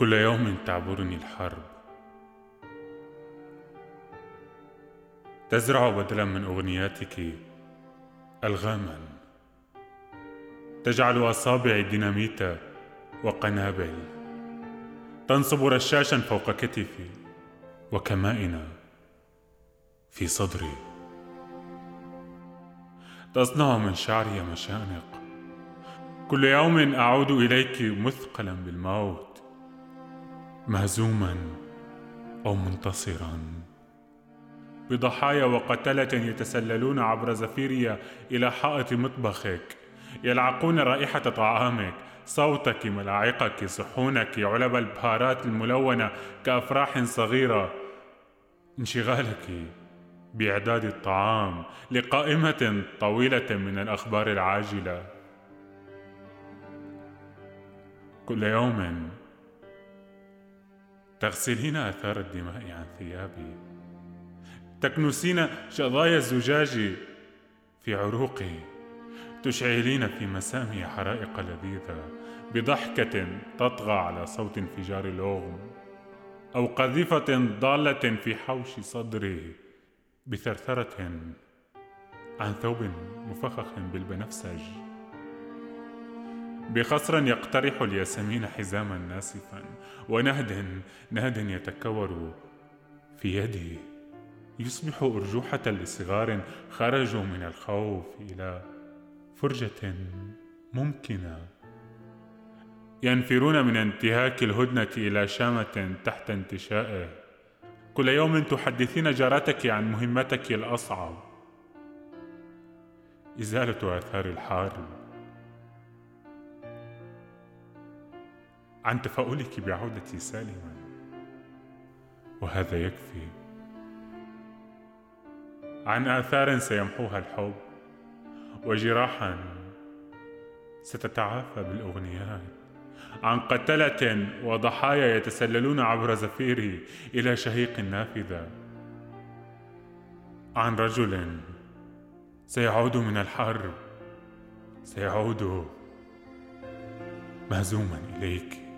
كل يوم تعبرني الحرب. تزرع بدلا من أغنياتك الغاما تجعل اصابعي ديناميتا وقنابل. تنصب رشاشا فوق كتفي وكمائن في صدري. تصنع من شعري مشانق. كل يوم أعود إليك مثقلا بالموت. مهزوما أو منتصرا. بضحايا وقتلة يتسللون عبر زفيريا إلى حائط مطبخك يلعقون رائحة طعامك صوتك ملاعقك صحونك علب البهارات الملونة كأفراح صغيرة. انشغالك بإعداد الطعام لقائمة طويلة من الأخبار العاجلة. كل يوم تغسلين أثار الدماء عن ثيابي تكنسين شظايا الزجاج في عروقي تشعلين في مسامي حرائق لذيذة بضحكة تطغى على صوت انفجار لغم أو قذيفة ضالة في حوش صدري بثرثرة عن ثوب مفخخ بالبنفسج. بخصر يقترح الياسمين حزاما ناسفا ونهد نهد يتكور في يدي يصبح أرجوحة لصغار خرجوا من الخوف إلى فرجة ممكنة. ينفرون من انتهاك الهدنة إلى شامة تحت انتشائه. كل يوم تحدثين جارتك عن مهمتك الأصعب. إزالة آثار الحرب. عن تفاؤلك بعودتي سالما وهذا يكفي. عن آثار سيمحوها الحب وجراحا ستتعافى بالأغنيات. عن قتلة وضحايا يتسللون عبر زفيري إلى شهيق نافذة. عن رجل سيعود من الحرب. سيعود مهزوما إليك.